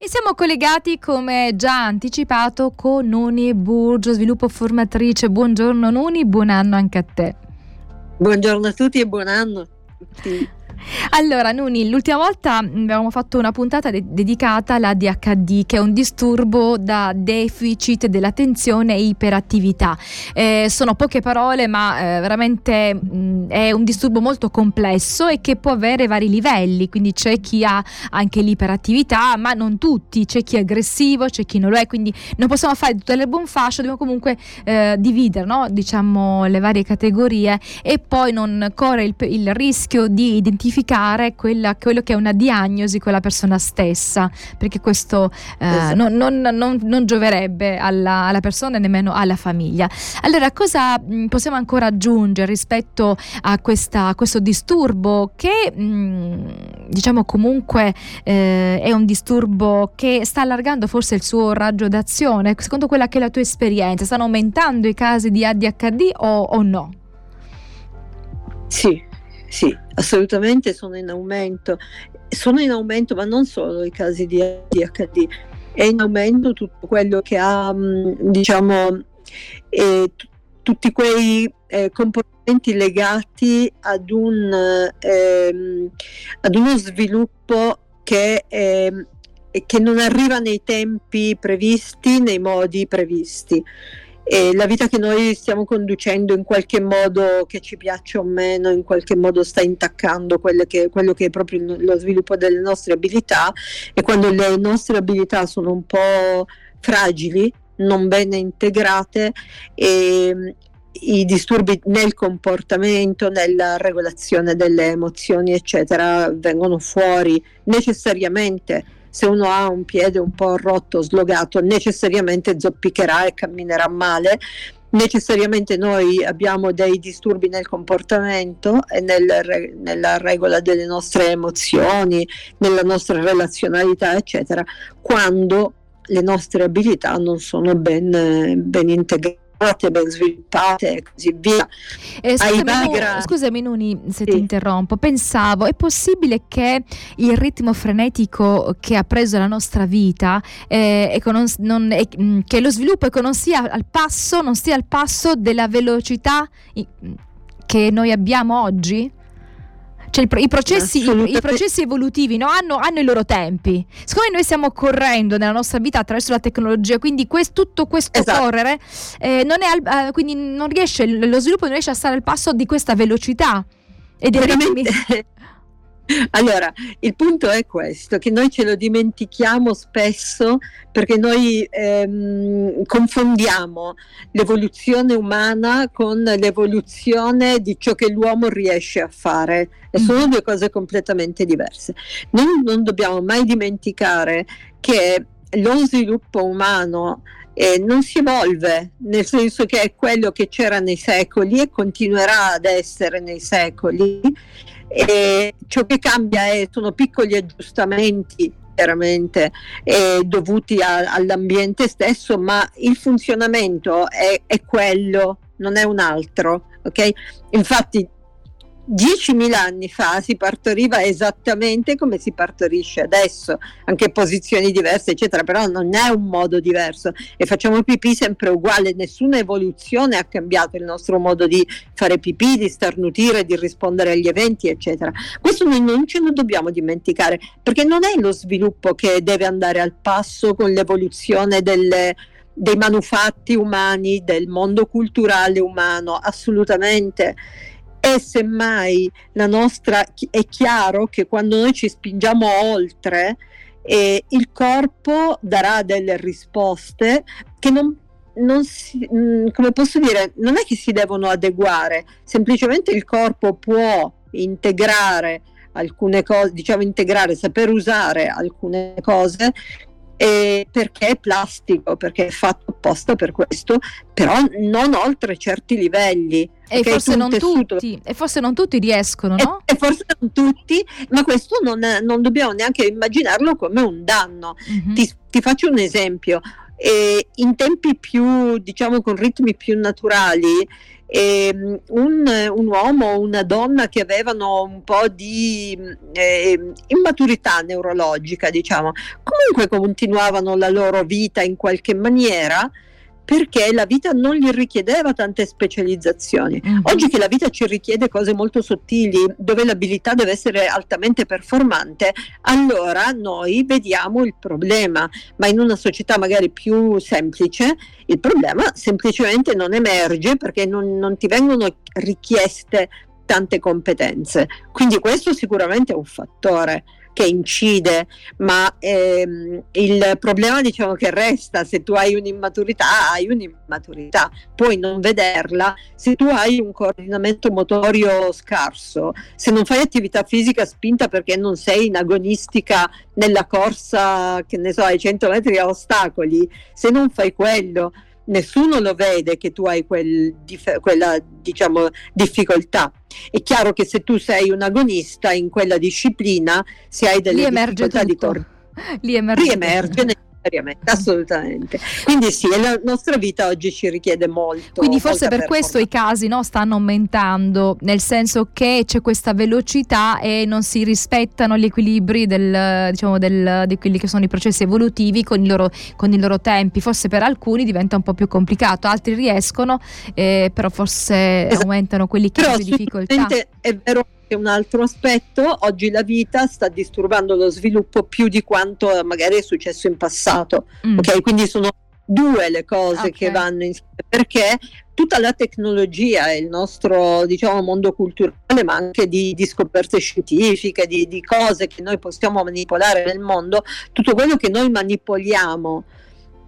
E siamo collegati, come già anticipato, con Nuni Burgio, sviluppo formatrice. Buongiorno Nuni, buon anno anche a te. Buongiorno a tutti e buon anno a tutti. Allora, Nuni, l'ultima volta abbiamo fatto una puntata de- dedicata all'ADHD, che è un disturbo da deficit dell'attenzione e iperattività. Eh, sono poche parole, ma eh, veramente mh, è un disturbo molto complesso e che può avere vari livelli. Quindi c'è chi ha anche l'iperattività, ma non tutti. C'è chi è aggressivo, c'è chi non lo è. Quindi non possiamo fare tutte le buon fascio, dobbiamo comunque eh, dividere, no? diciamo, le varie categorie e poi non corre il, il rischio di identificare identificare quella, quello che è una diagnosi con la persona stessa, perché questo eh, esatto. non, non, non, non, gioverebbe alla, alla, persona e nemmeno alla famiglia. Allora, cosa mh, possiamo ancora aggiungere rispetto a, questa, a questo disturbo che mh, diciamo comunque eh, è un disturbo che sta allargando forse il suo raggio d'azione? Secondo quella che è la tua esperienza, stanno aumentando i casi di ADHD o, o no? Sì, sì, assolutamente sono in aumento. Sono in aumento, ma non solo i casi di ADHD, è in aumento tutto quello che ha, mm, diciamo, eh, t- tutti quei eh, comportamenti legati ad, un, eh, ad uno sviluppo che, ehm, che non arriva nei tempi previsti, nei modi previsti e la vita che noi stiamo conducendo in qualche modo che ci piaccia o meno, in qualche modo sta intaccando quello che, quello che è proprio lo sviluppo delle nostre abilità. E quando le nostre abilità sono un po' fragili, non bene integrate e i disturbi nel comportamento, nella regolazione delle emozioni, eccetera, vengono fuori necessariamente se uno ha un piede un po' rotto, slogato, necessariamente zoppicherà e camminerà male. Necessariamente noi abbiamo dei disturbi nel comportamento e nel, nella regola delle nostre emozioni, nella nostra relazionalità, eccetera, quando le nostre abilità non sono ben, ben integrate ben sviluppate e così via. Eh, scusami, gra- scusami Nuni se sì. ti interrompo, pensavo è possibile che il ritmo frenetico che ha preso la nostra vita eh, non, non, eh, che lo sviluppo non sia al passo, non stia al passo della velocità che noi abbiamo oggi? Cioè il, i, processi, i, i, processi, evolutivi no? hanno, hanno, i loro tempi. Siccome noi stiamo correndo nella nostra vita attraverso la tecnologia, quindi quest, tutto questo esatto. correre eh, non, al, eh, quindi non riesce, lo sviluppo non riesce a stare al passo di questa velocità. E dei ritmi. Allora, il punto è questo, che noi ce lo dimentichiamo spesso perché noi ehm, confondiamo l'evoluzione umana con l'evoluzione di ciò che l'uomo riesce a fare e sono mm. due cose completamente diverse. Non, non dobbiamo mai dimenticare che lo sviluppo umano eh, non si evolve, nel senso che è quello che c'era nei secoli e continuerà ad essere nei secoli e ciò che cambia è, sono piccoli aggiustamenti chiaramente eh, dovuti a, all'ambiente stesso, ma il funzionamento è, è quello, non è un altro. Okay? Infatti 10.000 anni fa si partoriva esattamente come si partorisce adesso, anche posizioni diverse, eccetera, però non è un modo diverso e facciamo pipì sempre uguale, nessuna evoluzione ha cambiato il nostro modo di fare pipì, di starnutire, di rispondere agli eventi, eccetera. Questo noi non ce lo dobbiamo dimenticare, perché non è lo sviluppo che deve andare al passo con l'evoluzione delle dei manufatti umani, del mondo culturale umano, assolutamente e semmai la nostra è chiaro che quando noi ci spingiamo oltre eh, il corpo darà delle risposte che non, non si, mm, come posso dire, non è che si devono adeguare, semplicemente il corpo può integrare alcune cose, diciamo integrare, saper usare alcune cose eh, perché è plastico, perché è fatto apposta per questo, però non oltre certi livelli. E forse, non tutti, e forse non tutti riescono, no? E, e forse non tutti, ma questo non, non, dobbiamo neanche immaginarlo come un danno. Mm-hmm. Ti, ti, faccio un esempio. e in tempi più, diciamo, con ritmi più naturali, eh, un, un, uomo o una donna che avevano un po' di eh, immaturità neurologica, diciamo, comunque continuavano la loro vita in qualche maniera perché la vita non gli richiedeva tante specializzazioni. Mm-hmm. Oggi che la vita ci richiede cose molto sottili, dove l'abilità deve essere altamente performante, allora noi vediamo il problema, ma in una società magari più semplice il problema semplicemente non emerge perché non, non ti vengono richieste tante competenze. Quindi questo sicuramente è un fattore che incide, ma ehm, il problema diciamo che resta, se tu hai un'immaturità, hai un'immaturità, puoi non vederla se tu hai un coordinamento motorio scarso, se non fai attività fisica spinta perché non sei in agonistica nella corsa, che ne so, ai 100 metri a ostacoli, se non fai quello, nessuno lo vede che tu hai quel, quella diciamo, difficoltà. È chiaro che se tu sei un agonista in quella disciplina, se hai delle difficoltà tutto. di corpo, riemerge necessariamente, assolutamente. Quindi sì, la nostra vita oggi ci richiede molto. Quindi forse per questo i casi no, stanno aumentando, nel senso che c'è questa velocità e non si rispettano gli equilibri del, diciamo, del, di quelli che sono i processi evolutivi con i, loro, con i loro tempi. Forse per alcuni diventa un po' più complicato, altri riescono, eh, però forse esatto. aumentano quelli che hanno più difficoltà. È vero che un altro aspetto, oggi la vita sta disturbando lo sviluppo più di quanto magari è successo in passato. Mm. Ok, quindi sono due le cose okay. che vanno insieme perché tutta la tecnologia e il nostro diciamo, mondo culturale, ma anche di, di scoperte scientifiche, di, di cose che noi possiamo manipolare nel mondo, tutto quello che noi manipoliamo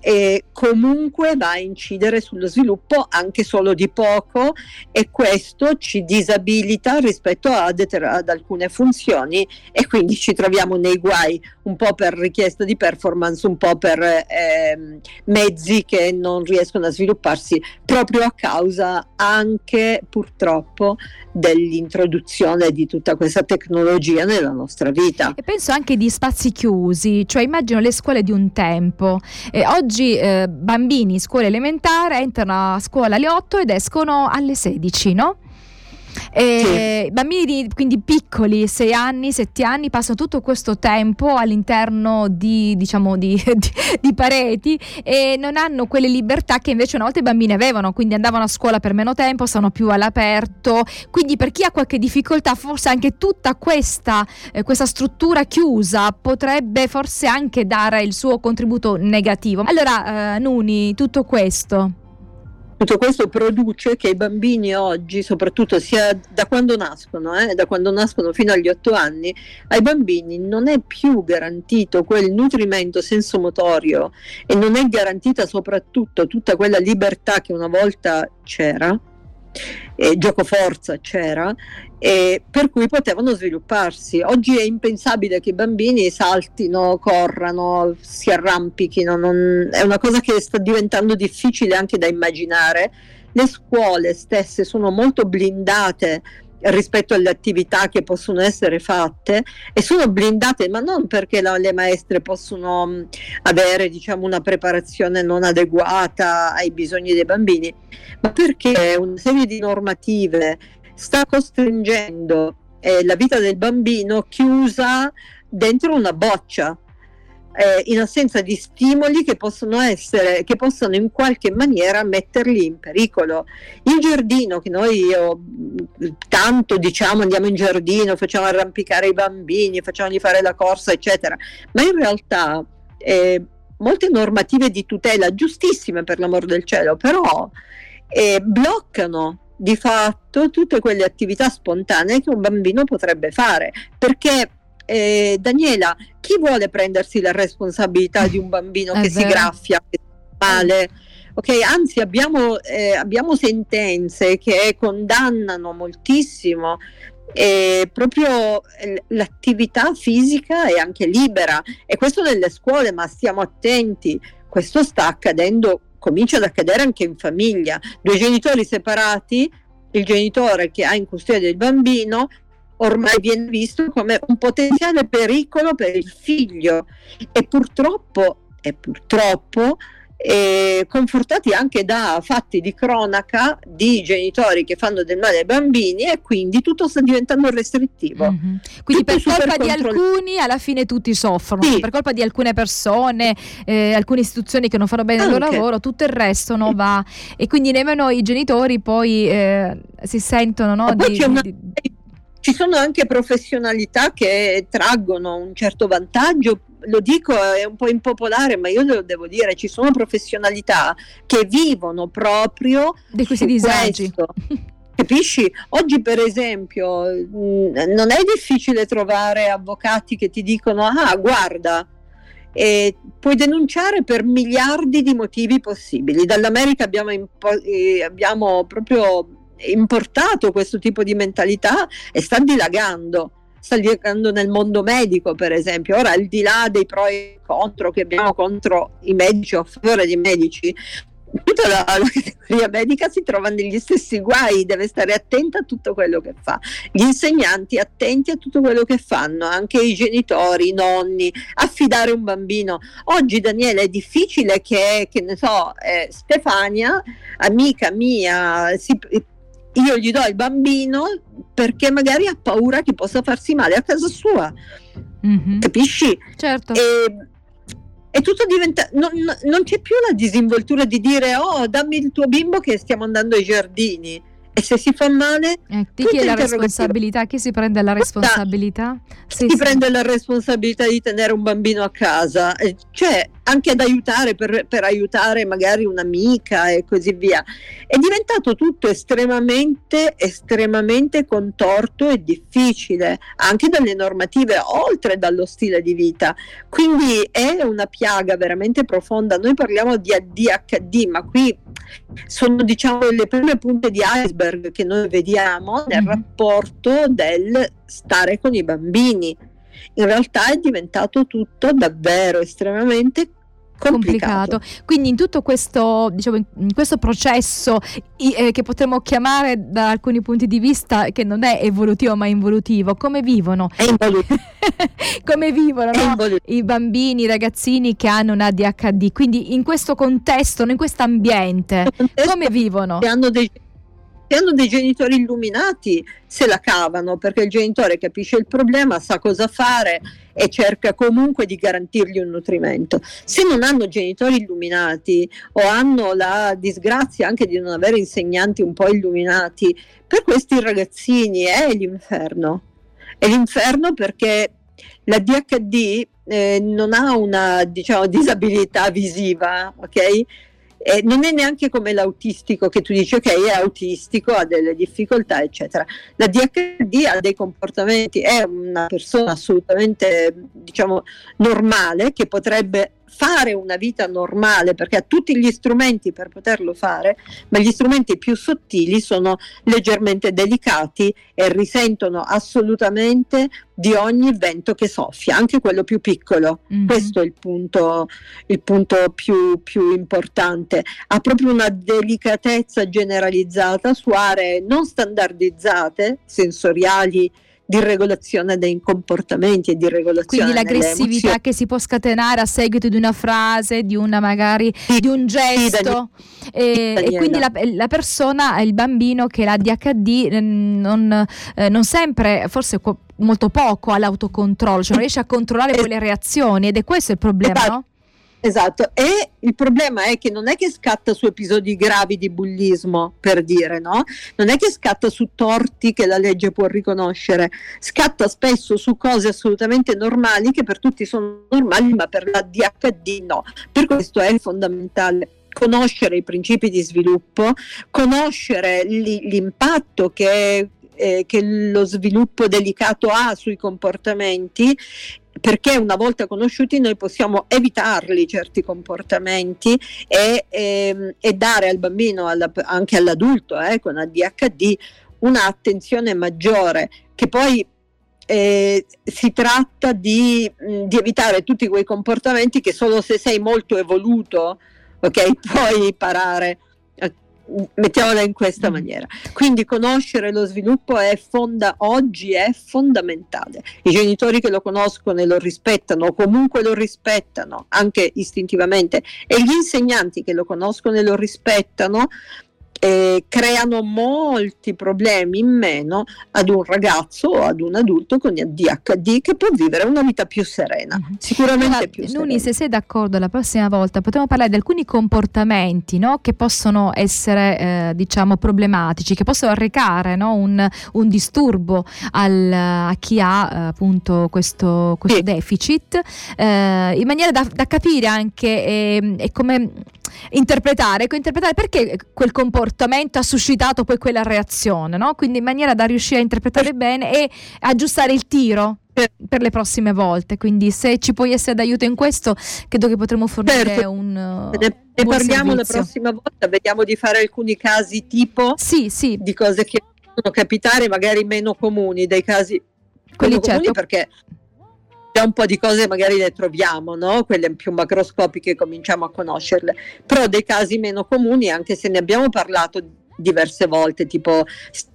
e comunque va a incidere sullo sviluppo anche solo di poco e questo ci disabilita rispetto ad, ad alcune funzioni e quindi ci troviamo nei guai un po' per richiesta di performance, un po' per eh, mezzi che non riescono a svilupparsi proprio a causa anche purtroppo dell'introduzione di tutta questa tecnologia nella nostra vita. E penso anche di spazi chiusi, cioè immagino le scuole di un tempo. Eh, oggi eh, bambini, scuola elementare, entrano a scuola alle 8 ed escono alle 16, no? E sì. bambini quindi piccoli, 6 anni, 7 anni, passano tutto questo tempo all'interno di, diciamo, di, di, di, pareti e non hanno quelle libertà che invece una volta i bambini avevano, quindi andavano a scuola per meno tempo, stanno più all'aperto. Quindi per chi ha qualche difficoltà, forse anche tutta questa, eh, questa struttura chiusa potrebbe forse anche dare il suo contributo negativo. Allora, eh, Nuni, tutto questo. Tutto questo produce che i bambini oggi, soprattutto sia da quando nascono, eh, da quando nascono fino agli otto anni, ai bambini non è più garantito quel nutrimento sensomotorio e non è garantita soprattutto tutta quella libertà che una volta c'era eh, gioco forza c'era, eh, per cui potevano svilupparsi. Oggi è impensabile che i bambini saltino, corrano, si arrampichino, non, è una cosa che sta diventando difficile anche da immaginare. Le scuole stesse sono molto blindate rispetto alle attività che possono essere fatte e sono blindate ma non perché la, le maestre possono mh, avere diciamo una preparazione non adeguata ai bisogni dei bambini ma perché una serie di normative sta costringendo eh, la vita del bambino chiusa dentro una boccia eh, in assenza di stimoli che possono essere, che possono in qualche maniera metterli in pericolo. Il giardino che noi io, tanto diciamo andiamo in giardino, facciamo arrampicare i bambini, facciamogli fare la corsa, eccetera, ma in realtà eh, molte normative di tutela, giustissime per l'amor del cielo, però eh, bloccano di fatto tutte quelle attività spontanee che un bambino potrebbe fare, perché eh, Daniela, chi vuole prendersi la responsabilità di un bambino che si graffia male? Ok, anzi abbiamo, eh, abbiamo sentenze che condannano moltissimo eh, proprio l'attività fisica è anche libera e questo nelle scuole, ma stiamo attenti, questo sta accadendo, comincia ad accadere anche in famiglia, due genitori separati, il genitore che ha in custodia il bambino ormai viene visto come un potenziale pericolo per il figlio e purtroppo, e purtroppo e confortati anche da fatti di cronaca di genitori che fanno del male ai bambini e quindi tutto sta diventando restrittivo. Mm-hmm. Quindi tutto per colpa di alcuni alla fine tutti soffrono, sì. per colpa di alcune persone, eh, alcune istituzioni che non fanno bene anche. il loro lavoro, tutto il resto non va e quindi nemmeno i genitori poi eh, si sentono no, di, una... di, ci sono anche professionalità che traggono un certo vantaggio lo dico, è un po' impopolare, ma io lo devo dire, ci sono professionalità che vivono proprio di questi disagi. Questo. Capisci? Oggi per esempio mm, non è difficile trovare avvocati che ti dicono ah guarda, eh, puoi denunciare per miliardi di motivi possibili. Dall'America abbiamo, impo- eh, abbiamo proprio importato questo tipo di mentalità e sta dilagando sta diventando nel mondo medico, per esempio. Ora, al di là dei pro e contro che abbiamo contro i medici o a favore dei medici, tutta la, la, categoria medica si trova negli stessi guai, deve stare attenta a tutto quello che fa. Gli insegnanti attenti a tutto quello che fanno, anche i genitori, i nonni, affidare un bambino. Oggi Daniele è difficile che, che ne so, eh, Stefania, amica mia, si, io gli do il bambino perché magari ha paura che possa farsi male a casa sua. Mm-hmm. Capisci? Certo. E, e tutto diventa. Non, non, c'è più la disinvoltura di dire: Oh, dammi il tuo bimbo che stiamo andando ai giardini. E se si fa male, eh, di chi è la responsabilità? Chi si prende la responsabilità? Sì, si sì. prende la responsabilità di tenere un bambino a casa, cioè anche ad aiutare per, per, aiutare magari un'amica e così via. È diventato tutto estremamente, estremamente contorto e difficile, anche dalle normative, oltre dallo stile di vita. Quindi è una piaga veramente profonda. Noi parliamo di ADHD, ma qui sono diciamo le prime punte di iceberg che noi vediamo nel mm-hmm. rapporto del stare con i bambini. In realtà è diventato tutto davvero estremamente complicato. complicato. Quindi in tutto questo, diciamo, in questo processo eh, che potremmo chiamare da alcuni punti di vista che non è evolutivo ma involutivo, come vivono? Come vivono no? i bambini, i ragazzini che hanno un ADHD? Quindi in questo contesto, in questo ambiente, come vivono? Hanno dei se hanno dei genitori illuminati se la cavano perché il genitore capisce il problema, sa cosa fare e cerca comunque di garantirgli un nutrimento. Se non hanno genitori illuminati o hanno la disgrazia anche di non avere insegnanti un po' illuminati, per questi ragazzini è l'inferno. È l'inferno perché la DHD eh, non ha una diciamo, disabilità visiva, ok? Eh, non è neanche come l'autistico che tu dici ok è autistico, ha delle difficoltà eccetera. La DHD ha dei comportamenti, è una persona assolutamente diciamo normale che potrebbe fare una vita normale perché ha tutti gli strumenti per poterlo fare, ma gli strumenti più sottili sono leggermente delicati e risentono assolutamente di ogni vento che soffia, anche quello più piccolo. Mm-hmm. Questo è il punto, il punto più, più importante. Ha proprio una delicatezza generalizzata su aree non standardizzate, sensoriali di regolazione dei comportamenti e di regolazione Quindi l'aggressività che si può scatenare a seguito di una frase, di una magari di un gesto e, e, quindi la, la, persona, il bambino che ha l'ADHD non, eh, non sempre, forse molto poco ha l'autocontrollo, cioè non riesce a controllare quelle reazioni ed è questo il problema, esatto. no? Esatto, e il problema è che non è che scatta su episodi gravi di bullismo, per dire, no? Non è che scatta su torti che la legge può riconoscere, scatta spesso su cose assolutamente normali che per tutti sono normali, ma per la DHD no. Per questo è fondamentale conoscere i principi di sviluppo, conoscere l'impatto che eh, che lo sviluppo delicato ha sui comportamenti perché una volta conosciuti noi possiamo evitarli certi comportamenti e, e, ehm, e dare al bambino, alla, anche all'adulto eh, con ADHD, un'attenzione maggiore che poi eh, si tratta di, di, evitare tutti quei comportamenti che solo se sei molto evoluto ok puoi parare mettiamola in questa mm. maniera. Quindi conoscere lo sviluppo è fonda- oggi è fondamentale. I genitori che lo conoscono e lo rispettano, o comunque lo rispettano anche istintivamente, e gli insegnanti che lo conoscono e lo rispettano, eh, creano molti problemi in meno ad un ragazzo o ad un adulto con ADHD che può vivere una vita più serena, mm-hmm. sicuramente allora, più serena. Nuni, se sei d'accordo, la prossima volta potremmo parlare di alcuni comportamenti no, che possono essere eh, diciamo problematici, che possono arrecare no, un, un, disturbo al, a chi ha eh, appunto questo, questo sì. deficit, eh, in maniera da, da capire anche ehm, come interpretare, ecco, interpretare perché quel comportamento ha suscitato poi quella reazione, no? quindi in maniera da riuscire a interpretare bene e aggiustare il tiro per le prossime volte. Quindi, se ci puoi essere d'aiuto in questo, credo che potremo fornire certo. un. Uh, ne, ne parliamo servizio. la prossima volta. Vediamo di fare alcuni casi tipo sì, sì. di cose che possono capitare, magari meno comuni, dei casi quelli certo. perché già un po' di cose magari le troviamo, no? quelle più macroscopiche cominciamo a conoscerle, però dei casi meno comuni, anche se ne abbiamo parlato diverse volte, tipo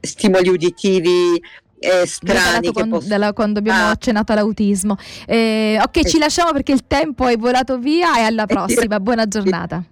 stimoli uditivi eh, strani quando, posso... della, quando abbiamo ah. accennato all'autismo. Eh, ok, eh. ci lasciamo perché il tempo è volato via e alla prossima. Buona giornata.